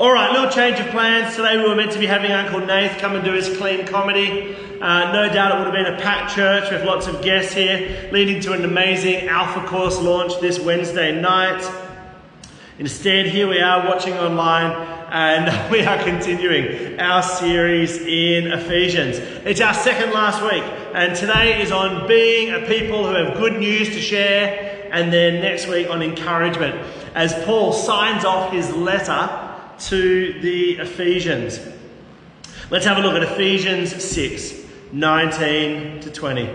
All right, little change of plans. Today we were meant to be having Uncle Nath come and do his clean comedy. Uh, no doubt it would have been a packed church with lots of guests here, leading to an amazing Alpha course launch this Wednesday night. Instead, here we are watching online and we are continuing our series in Ephesians. It's our second last week, and today is on being a people who have good news to share, and then next week on encouragement as Paul signs off his letter to the Ephesians. Let's have a look at Ephesians 6 19 to 20.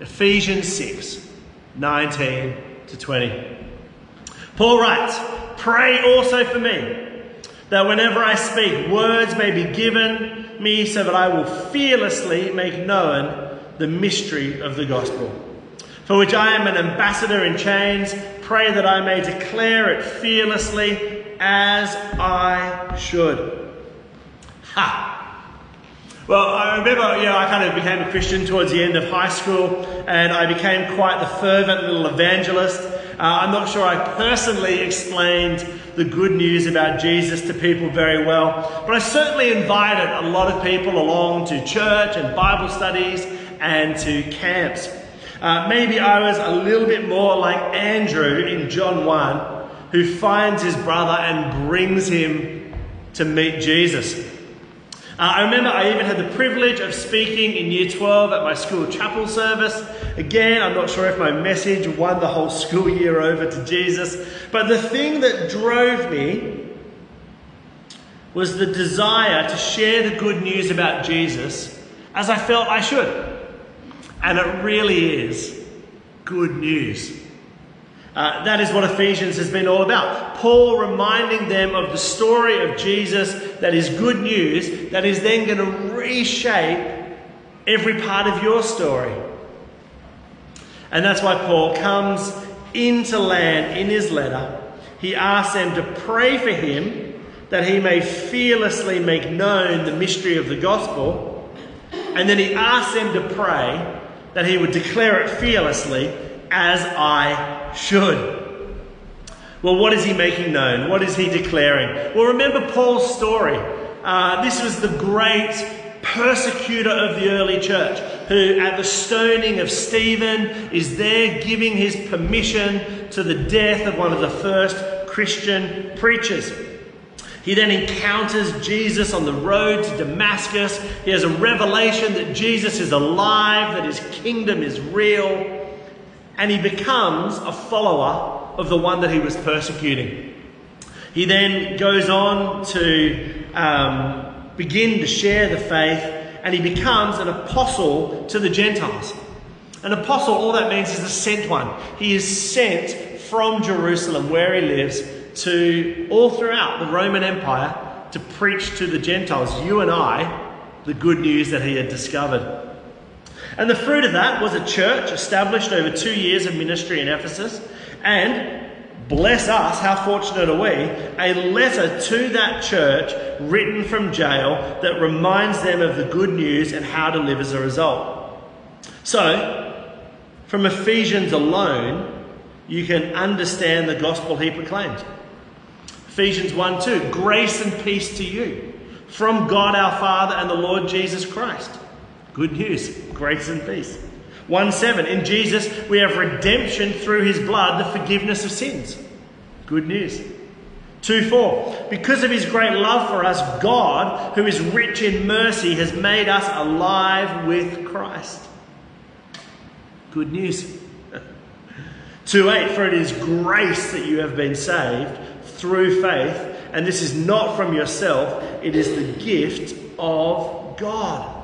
Ephesians 6 19 to 20. Paul writes, Pray also for me, that whenever I speak, words may be given me so that I will fearlessly make known the mystery of the gospel, for which I am an ambassador in chains. Pray that I may declare it fearlessly as I should. Ha! Well, I remember, you know, I kind of became a Christian towards the end of high school, and I became quite the fervent little evangelist. Uh, I'm not sure I personally explained the good news about Jesus to people very well, but I certainly invited a lot of people along to church and Bible studies and to camps. Uh, maybe I was a little bit more like Andrew in John 1 who finds his brother and brings him to meet Jesus. Uh, I remember I even had the privilege of speaking in year 12 at my school chapel service. Again, I'm not sure if my message won the whole school year over to Jesus, but the thing that drove me was the desire to share the good news about Jesus as I felt I should. And it really is good news. Uh, that is what Ephesians has been all about. Paul reminding them of the story of Jesus that is good news, that is then going to reshape every part of your story. And that's why Paul comes into land in his letter. He asks them to pray for him that he may fearlessly make known the mystery of the gospel. And then he asks them to pray that he would declare it fearlessly as I should. Well, what is he making known? What is he declaring? Well, remember Paul's story. Uh, this was the great persecutor of the early church who, at the stoning of Stephen, is there giving his permission to the death of one of the first Christian preachers. He then encounters Jesus on the road to Damascus. He has a revelation that Jesus is alive, that his kingdom is real and he becomes a follower of the one that he was persecuting. He then goes on to um, begin to share the faith and he becomes an apostle to the Gentiles. An apostle, all that means is a sent one. He is sent from Jerusalem, where he lives, to all throughout the Roman Empire to preach to the Gentiles, you and I, the good news that he had discovered. And the fruit of that was a church established over two years of ministry in Ephesus. And bless us, how fortunate are we, a letter to that church written from jail that reminds them of the good news and how to live as a result. So, from Ephesians alone, you can understand the gospel he proclaimed. Ephesians 1 2, grace and peace to you from God our Father and the Lord Jesus Christ. Good news, grace and peace. 1 7. In Jesus, we have redemption through his blood, the forgiveness of sins. Good news. 2 4. Because of his great love for us, God, who is rich in mercy, has made us alive with Christ. Good news. 2 8. For it is grace that you have been saved through faith, and this is not from yourself, it is the gift of God.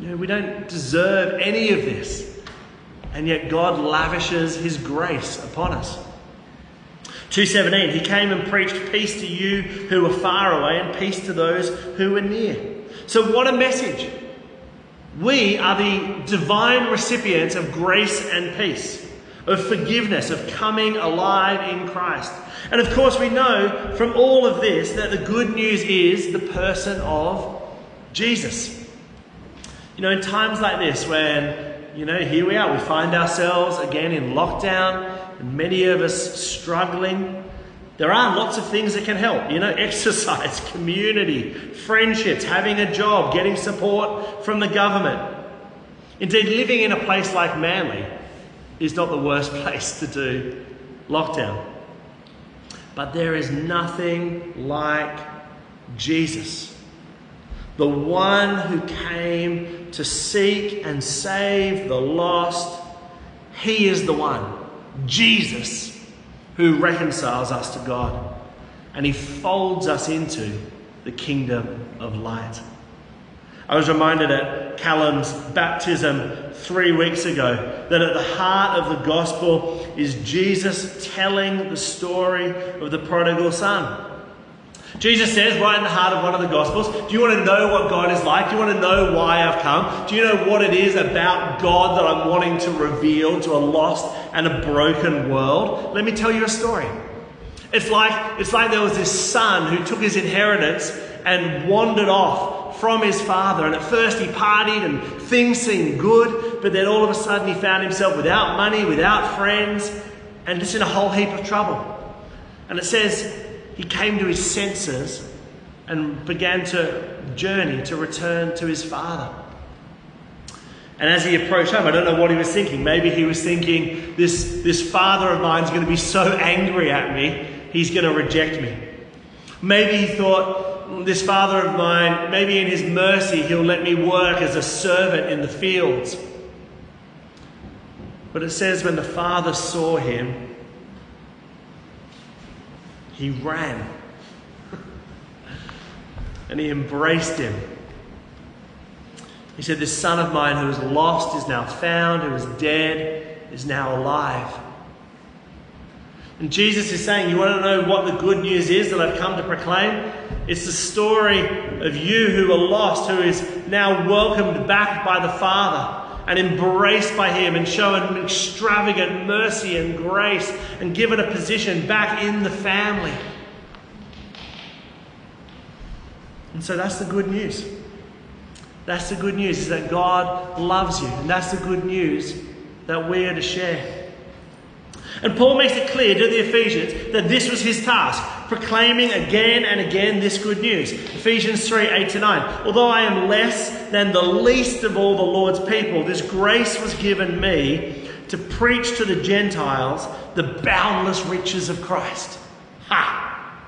You know, we don't deserve any of this. And yet God lavishes his grace upon us. 217, he came and preached peace to you who were far away and peace to those who were near. So, what a message! We are the divine recipients of grace and peace, of forgiveness, of coming alive in Christ. And of course, we know from all of this that the good news is the person of Jesus. You know, in times like this, when, you know, here we are, we find ourselves again in lockdown, and many of us struggling, There are lots of things that can help, you know, exercise, community, friendships, having a job, getting support from the government. Indeed, living in a place like Manly is not the worst place to do lockdown. But there is nothing like Jesus, the one who came to seek and save the lost. He is the one, Jesus, who reconciles us to God and he folds us into the kingdom of light. I was reminded at Callum's baptism three weeks ago that at the heart of the gospel is Jesus telling the story of the prodigal son. Jesus says right in the heart of one of the Gospels, Do you want to know what God is like? Do you want to know why I've come? Do you know what it is about God that I'm wanting to reveal to a lost and a broken world? Let me tell you a story. It's like, it's like there was this son who took his inheritance and wandered off from his father. And at first he partied and things seemed good, but then all of a sudden he found himself without money, without friends, and just in a whole heap of trouble. And it says he came to his senses and began to journey to return to his father. And as he approached home, I don't know what he was thinking. Maybe he was thinking, this, this father of mine is going to be so angry at me, he's going to reject me. Maybe he thought, this father of mine, maybe in his mercy, he'll let me work as a servant in the fields. But it says, when the father saw him, he ran and he embraced him. He said, This son of mine who was lost is now found, who was dead is now alive. And Jesus is saying, You want to know what the good news is that I've come to proclaim? It's the story of you who are lost, who is now welcomed back by the Father and embraced by Him and shown extravagant mercy and grace and given a position back in the family. And so that's the good news. That's the good news is that God loves you. And that's the good news that we are to share. And Paul makes it clear to the Ephesians that this was his task, proclaiming again and again this good news. Ephesians 3 8 to 9. Although I am less than the least of all the Lord's people, this grace was given me to preach to the Gentiles the boundless riches of Christ. Ha!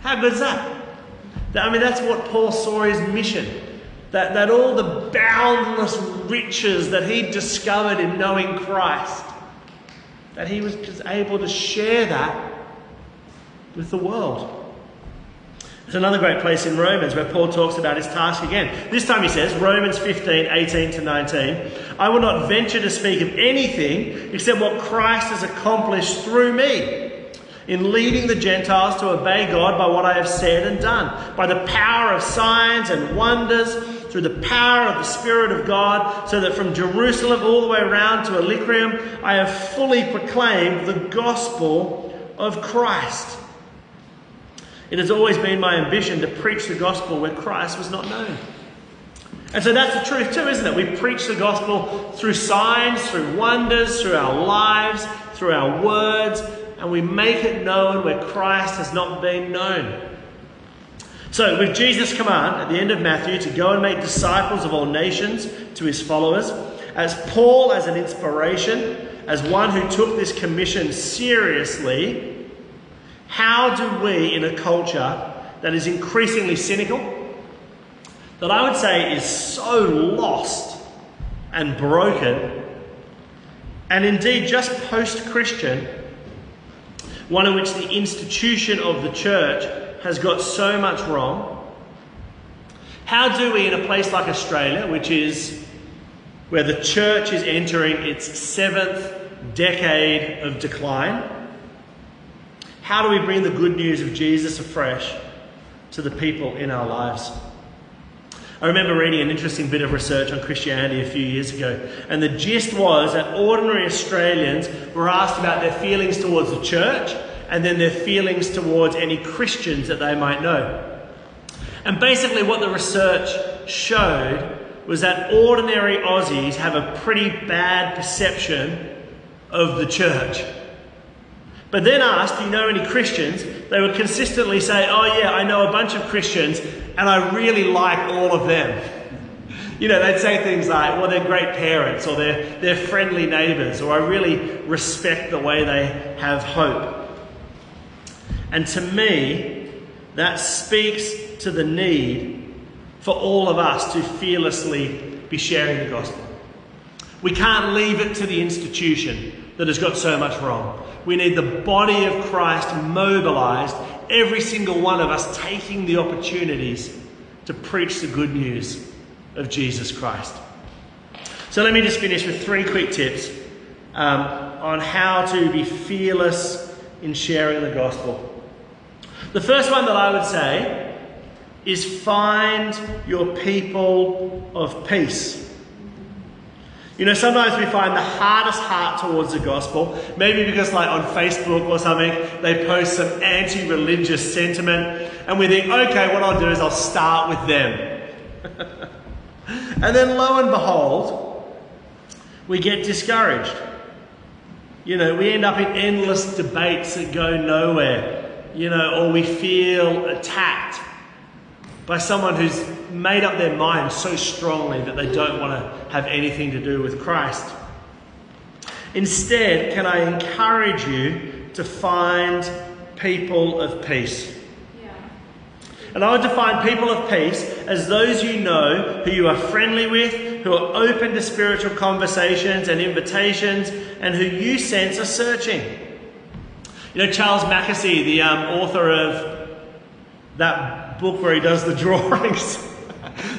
How good is that? I mean, that's what Paul saw his mission. That, that all the boundless riches that he discovered in knowing Christ that he was just able to share that with the world. There's another great place in Romans where Paul talks about his task again. This time he says, Romans 15, 18 to 19, I will not venture to speak of anything except what Christ has accomplished through me in leading the Gentiles to obey God by what I have said and done, by the power of signs and wonders through the power of the Spirit of God, so that from Jerusalem all the way around to Illyricum, I have fully proclaimed the gospel of Christ. It has always been my ambition to preach the gospel where Christ was not known. And so that's the truth too, isn't it? We preach the gospel through signs, through wonders, through our lives, through our words, and we make it known where Christ has not been known. So, with Jesus' command at the end of Matthew to go and make disciples of all nations to his followers, as Paul as an inspiration, as one who took this commission seriously, how do we, in a culture that is increasingly cynical, that I would say is so lost and broken, and indeed just post Christian, one in which the institution of the church has got so much wrong? How do we, in a place like Australia, which is where the church is entering its seventh decade of decline, how do we bring the good news of Jesus afresh to the people in our lives? I remember reading an interesting bit of research on Christianity a few years ago, and the gist was that ordinary Australians were asked about their feelings towards the church and then their feelings towards any Christians that they might know. And basically, what the research showed was that ordinary Aussies have a pretty bad perception of the church. But then asked, Do you know any Christians? they would consistently say, Oh, yeah, I know a bunch of Christians and I really like all of them. You know, they'd say things like, well, they're great parents or they're, they're friendly neighbours or I really respect the way they have hope. And to me, that speaks to the need for all of us to fearlessly be sharing the gospel. We can't leave it to the institution that has got so much wrong. We need the body of Christ mobilized, every single one of us taking the opportunities to preach the good news of Jesus Christ. So let me just finish with three quick tips um, on how to be fearless in sharing the gospel. The first one that I would say is find your people of peace. You know, sometimes we find the hardest heart towards the gospel, maybe because, like, on Facebook or something, they post some anti religious sentiment, and we think, okay, what I'll do is I'll start with them. and then, lo and behold, we get discouraged. You know, we end up in endless debates that go nowhere, you know, or we feel attacked by someone who's made up their mind so strongly that they don't want to have anything to do with Christ. Instead, can I encourage you to find people of peace? Yeah. And I would define people of peace as those you know who you are friendly with, who are open to spiritual conversations and invitations, and who you sense are searching. You know, Charles Mackesy, the um, author of that book where he does the drawings.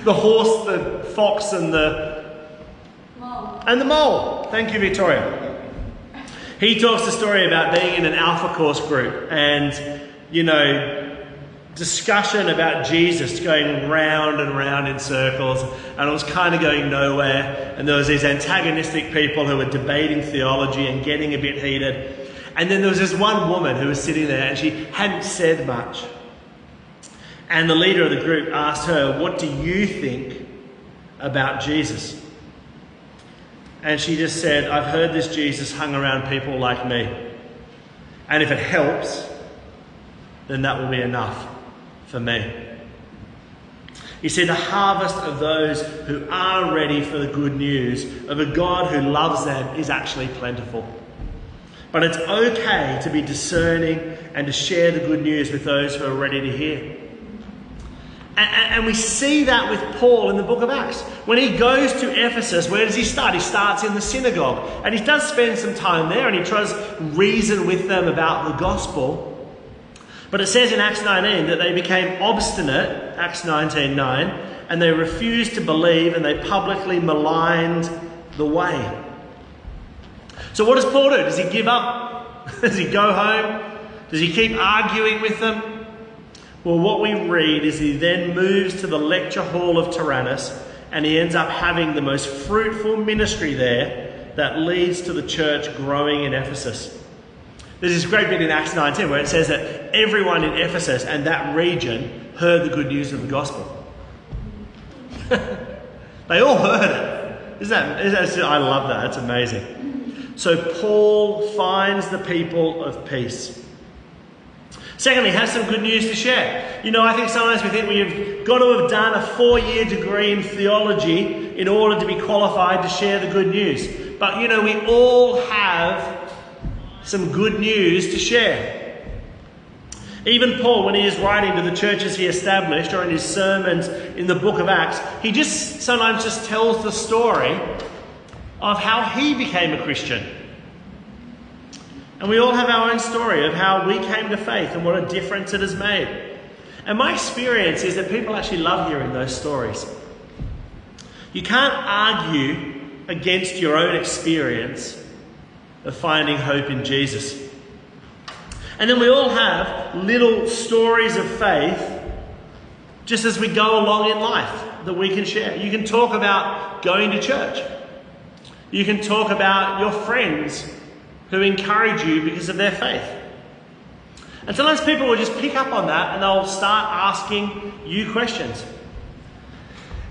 the horse, the fox, and the mole. and the mole. Thank you, Victoria. He talks the story about being in an Alpha Course group and, you know, discussion about Jesus going round and round in circles, and it was kind of going nowhere. And there was these antagonistic people who were debating theology and getting a bit heated. And then there was this one woman who was sitting there, and she hadn't said much. And the leader of the group asked her, What do you think about Jesus? And she just said, I've heard this Jesus hung around people like me. And if it helps, then that will be enough for me. You see, The harvest of those who are ready for the good news of a God who loves them is actually plentiful. But it's okay to be discerning and to share the good news with those who are ready to hear. And, we see that with Paul in the book of Acts. When he goes to Ephesus, where does he start? He starts in the synagogue. And he does spend some time there and he tries reason with them about the gospel. But it says in Acts 19 that they became obstinate, Acts 19 9, and they refused to believe and they publicly maligned the way. So, what does Paul do? Does he give up? does he go home? Does he keep arguing with them? Well, what we read is he then moves to the lecture hall of Tyrannus and he ends up having the most fruitful ministry there that leads to the church growing in Ephesus. There's this great bit in Acts 19 where it says that everyone in Ephesus and that region heard the good news of the gospel. they all heard it. Isn't that, isn't that, I love that. It's amazing. So Paul finds the people of peace. Secondly, has some good news to share. You know, I think sometimes we think we've got to have done a four year degree in theology in order to be qualified to share the good news. But, you know, we all have some good news to share. Even Paul, when he is writing to the churches he established or in his sermons in the book of Acts, he just sometimes just tells the story of how he became a Christian. And we all have our own story of how we came to faith and what a difference it has made. And my experience is that people actually love hearing those stories. You can't argue against your own experience of finding hope in Jesus. And then we all have little stories of faith just as we go along in life that we can share. You can talk about going to church. You can talk about your friends who encourage you because of their faith. And sometimes people will just pick up on that and they'll start asking you questions.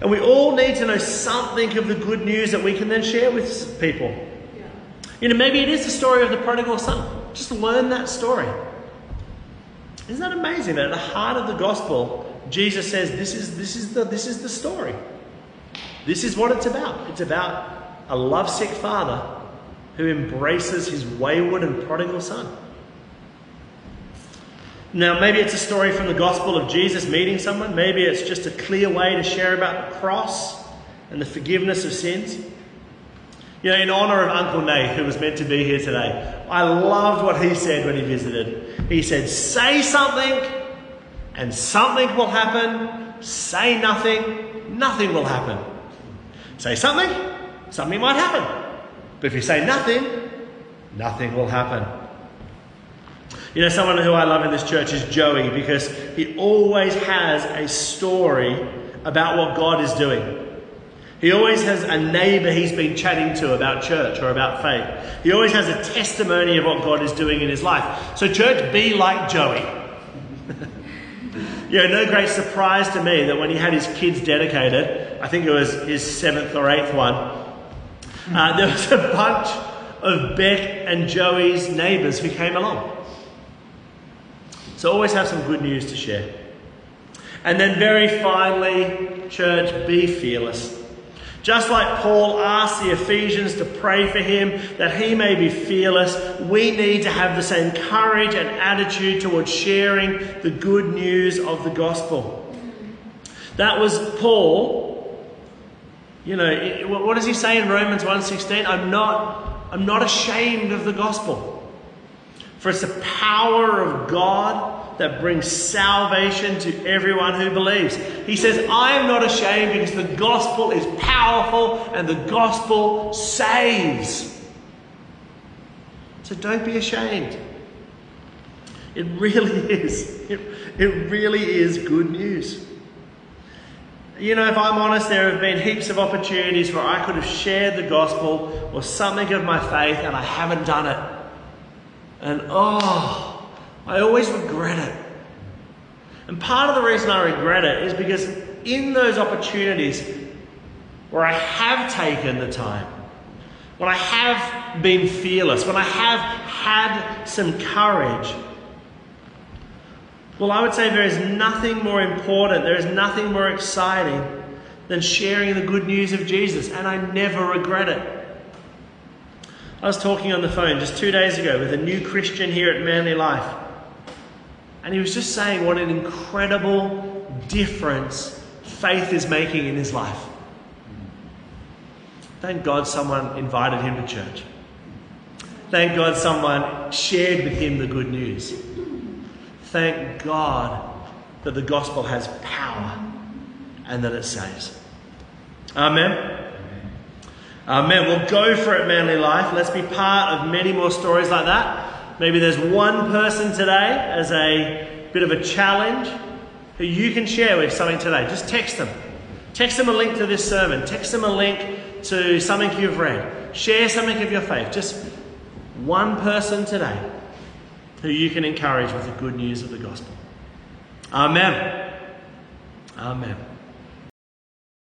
And we all need to know something of the good news that we can then share with people. Yeah. You know, maybe it is the story of the prodigal son. Just learn that story. Isn't that amazing that at the heart of the gospel, Jesus says this is, this is, the, this is the story. This is what it's about. It's about a lovesick father who embraces his wayward and prodigal son. Now, maybe it's a story from the gospel of Jesus meeting someone. Maybe it's just a clear way to share about the cross and the forgiveness of sins. You know, in honour of Uncle Nate, who was meant to be here today, I loved what he said when he visited. He said, Say something, and something will happen. Say nothing, nothing will happen. Say something, something might happen. But if you say nothing, nothing will happen. You know, someone who I love in this church is Joey because he always has a story about what God is doing. He always has a neighbour he's been chatting to about church or about faith. He always has a testimony of what God is doing in his life. So, church, be like Joey. you know, no great surprise to me that when he had his kids dedicated, I think it was his seventh or eighth one, uh, there was a bunch of Beck and Joey's neighbours who came along. So always have some good news to share. And then, very finally, church, be fearless. Just like Paul asked the Ephesians to pray for him that he may be fearless, we need to have the same courage and attitude towards sharing the good news of the gospel. That was Paul. You know, what does he say in Romans 1:16? I'm not I'm not ashamed of the gospel. For it's the power of God that brings salvation to everyone who believes. He says, I am not ashamed because the gospel is powerful and the gospel saves. So don't be ashamed. It really is. It, it really is good news. You know, if I'm honest, there have been heaps of opportunities where I could have shared the gospel or something of my faith and I haven't done it. And oh, I always regret it. And part of the reason I regret it is because in those opportunities where I have taken the time, when I have been fearless, when I have had some courage, well, I would say there is nothing more important, there is nothing more exciting than sharing the good news of Jesus, and I never regret it. I was talking on the phone just two days ago with a new Christian here at Manly Life. And he was just saying what an incredible difference faith is making in his life. Thank God someone invited him to church. Thank God someone shared with him the good news. Thank God that the gospel has power and that it saves. Amen. Amen. We'll go for it, Manly Life. Let's be part of many more stories like that. Maybe there's one person today as a bit of a challenge who you can share with something today. Just text them. Text them a link to this sermon. Text them a link to something you've read. Share something of your faith. Just one person today who you can encourage with the good news of the gospel. Amen. Amen.